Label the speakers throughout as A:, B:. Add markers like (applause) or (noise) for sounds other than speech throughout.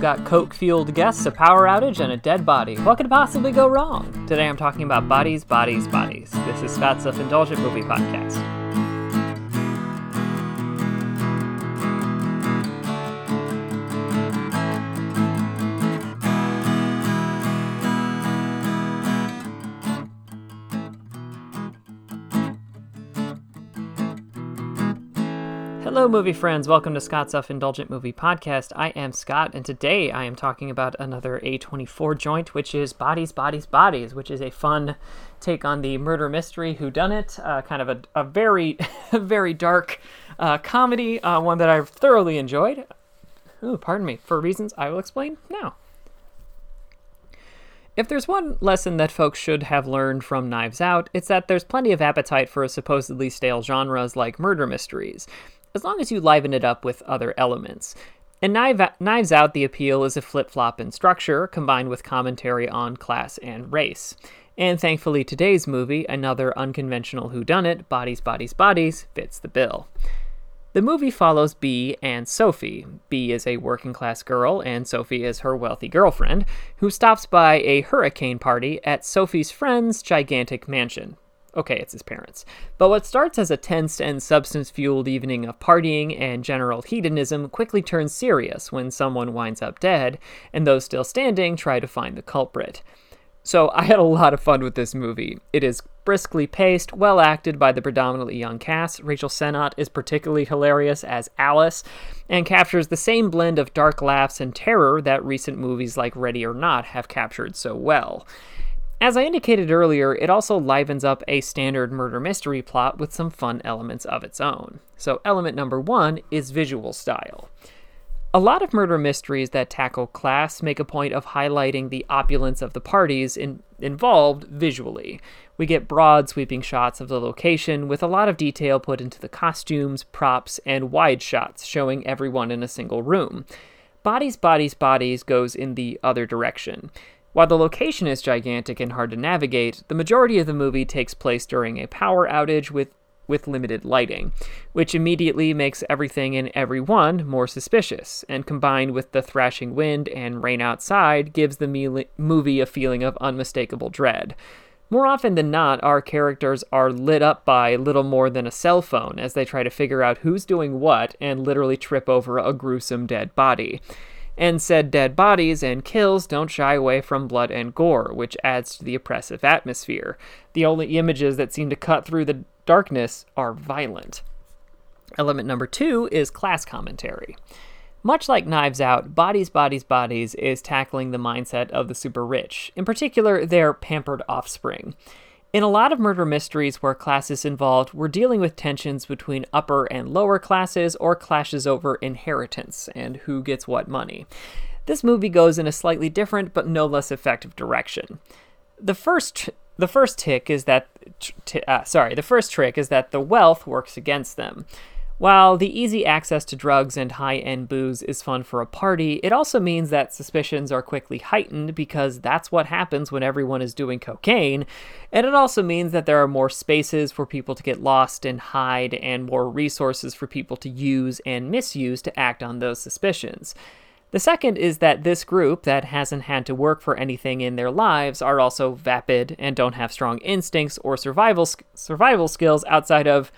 A: Got coke fueled guests, a power outage, and a dead body. What could possibly go wrong? Today I'm talking about bodies, bodies, bodies. This is Scott's Self Indulgent Movie Podcast. Hello, movie friends. Welcome to Scott's Self Indulgent Movie Podcast. I am Scott, and today I am talking about another A24 joint, which is Bodies, Bodies, Bodies, which is a fun take on the murder mystery Who Done It, uh, kind of a, a very, (laughs) very dark uh, comedy, uh, one that I've thoroughly enjoyed. Ooh, pardon me, for reasons I will explain now. If there's one lesson that folks should have learned from Knives Out, it's that there's plenty of appetite for supposedly stale genres like murder mysteries as long as you liven it up with other elements. And Knives Out, the appeal is a flip flop in structure, combined with commentary on class and race. And thankfully, today's movie, another unconventional whodunit, Bodies, Bodies, Bodies, fits the bill. The movie follows Bee and Sophie. Bee is a working class girl, and Sophie is her wealthy girlfriend, who stops by a hurricane party at Sophie's friend's gigantic mansion. Okay, it's his parents. But what starts as a tense and substance fueled evening of partying and general hedonism quickly turns serious when someone winds up dead, and those still standing try to find the culprit. So I had a lot of fun with this movie. It is briskly paced, well acted by the predominantly young cast. Rachel Sennott is particularly hilarious as Alice, and captures the same blend of dark laughs and terror that recent movies like Ready or Not have captured so well. As I indicated earlier, it also livens up a standard murder mystery plot with some fun elements of its own. So, element number one is visual style. A lot of murder mysteries that tackle class make a point of highlighting the opulence of the parties in, involved visually. We get broad, sweeping shots of the location with a lot of detail put into the costumes, props, and wide shots showing everyone in a single room. Bodies, Bodies, Bodies goes in the other direction. While the location is gigantic and hard to navigate, the majority of the movie takes place during a power outage with with limited lighting, which immediately makes everything and everyone more suspicious, and combined with the thrashing wind and rain outside, gives the me- movie a feeling of unmistakable dread. More often than not, our characters are lit up by little more than a cell phone as they try to figure out who's doing what and literally trip over a gruesome dead body and said dead bodies and kills don't shy away from blood and gore, which adds to the oppressive atmosphere. The only images that seem to cut through the darkness are violent. Element number two is class commentary. Much like Knives Out, Bodies, Bodies, Bodies is tackling the mindset of the super rich, in particular, their pampered offspring. In a lot of murder mysteries where class is involved, we're dealing with tensions between upper and lower classes or clashes over inheritance and who gets what money. This movie goes in a slightly different but no less effective direction. The first the first tick is that t- uh, sorry, the first trick is that the wealth works against them. While the easy access to drugs and high end booze is fun for a party, it also means that suspicions are quickly heightened because that's what happens when everyone is doing cocaine. And it also means that there are more spaces for people to get lost and hide, and more resources for people to use and misuse to act on those suspicions. The second is that this group that hasn't had to work for anything in their lives are also vapid and don't have strong instincts or survival survival skills outside of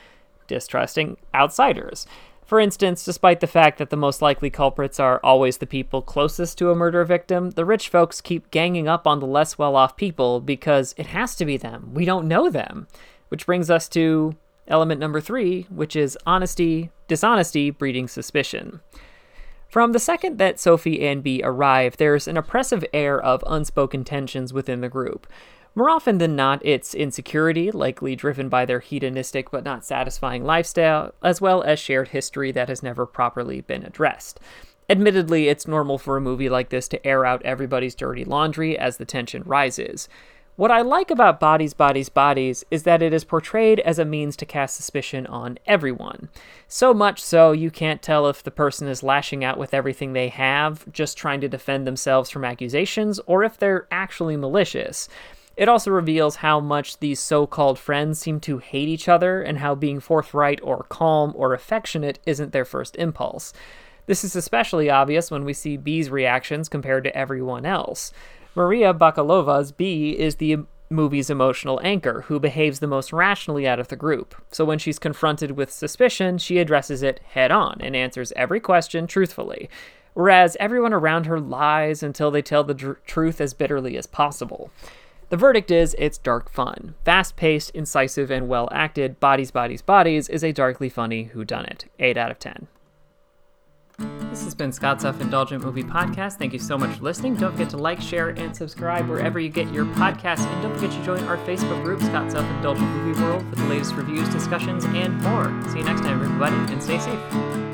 A: distrusting outsiders. For instance, despite the fact that the most likely culprits are always the people closest to a murder victim, the rich folks keep ganging up on the less well off people because it has to be them. We don't know them. Which brings us to element number three, which is honesty, dishonesty breeding suspicion. From the second that Sophie and Bee arrive, there's an oppressive air of unspoken tensions within the group. More often than not, it's insecurity, likely driven by their hedonistic but not satisfying lifestyle, as well as shared history that has never properly been addressed. Admittedly, it's normal for a movie like this to air out everybody's dirty laundry as the tension rises. What I like about Bodies, Bodies, Bodies is that it is portrayed as a means to cast suspicion on everyone. So much so, you can't tell if the person is lashing out with everything they have, just trying to defend themselves from accusations, or if they're actually malicious. It also reveals how much these so called friends seem to hate each other and how being forthright or calm or affectionate isn't their first impulse. This is especially obvious when we see Bee's reactions compared to everyone else. Maria Bakalova's Bee is the movie's emotional anchor, who behaves the most rationally out of the group. So when she's confronted with suspicion, she addresses it head on and answers every question truthfully, whereas everyone around her lies until they tell the dr- truth as bitterly as possible. The verdict is it's dark fun. Fast paced, incisive, and well acted, Bodies, Bodies, Bodies is a darkly funny whodunit. 8 out of 10. This has been Scott's Self Indulgent Movie Podcast. Thank you so much for listening. Don't forget to like, share, and subscribe wherever you get your podcasts. And don't forget to join our Facebook group, Scott's Self Indulgent Movie World, for the latest reviews, discussions, and more. See you next time, everybody, and stay safe.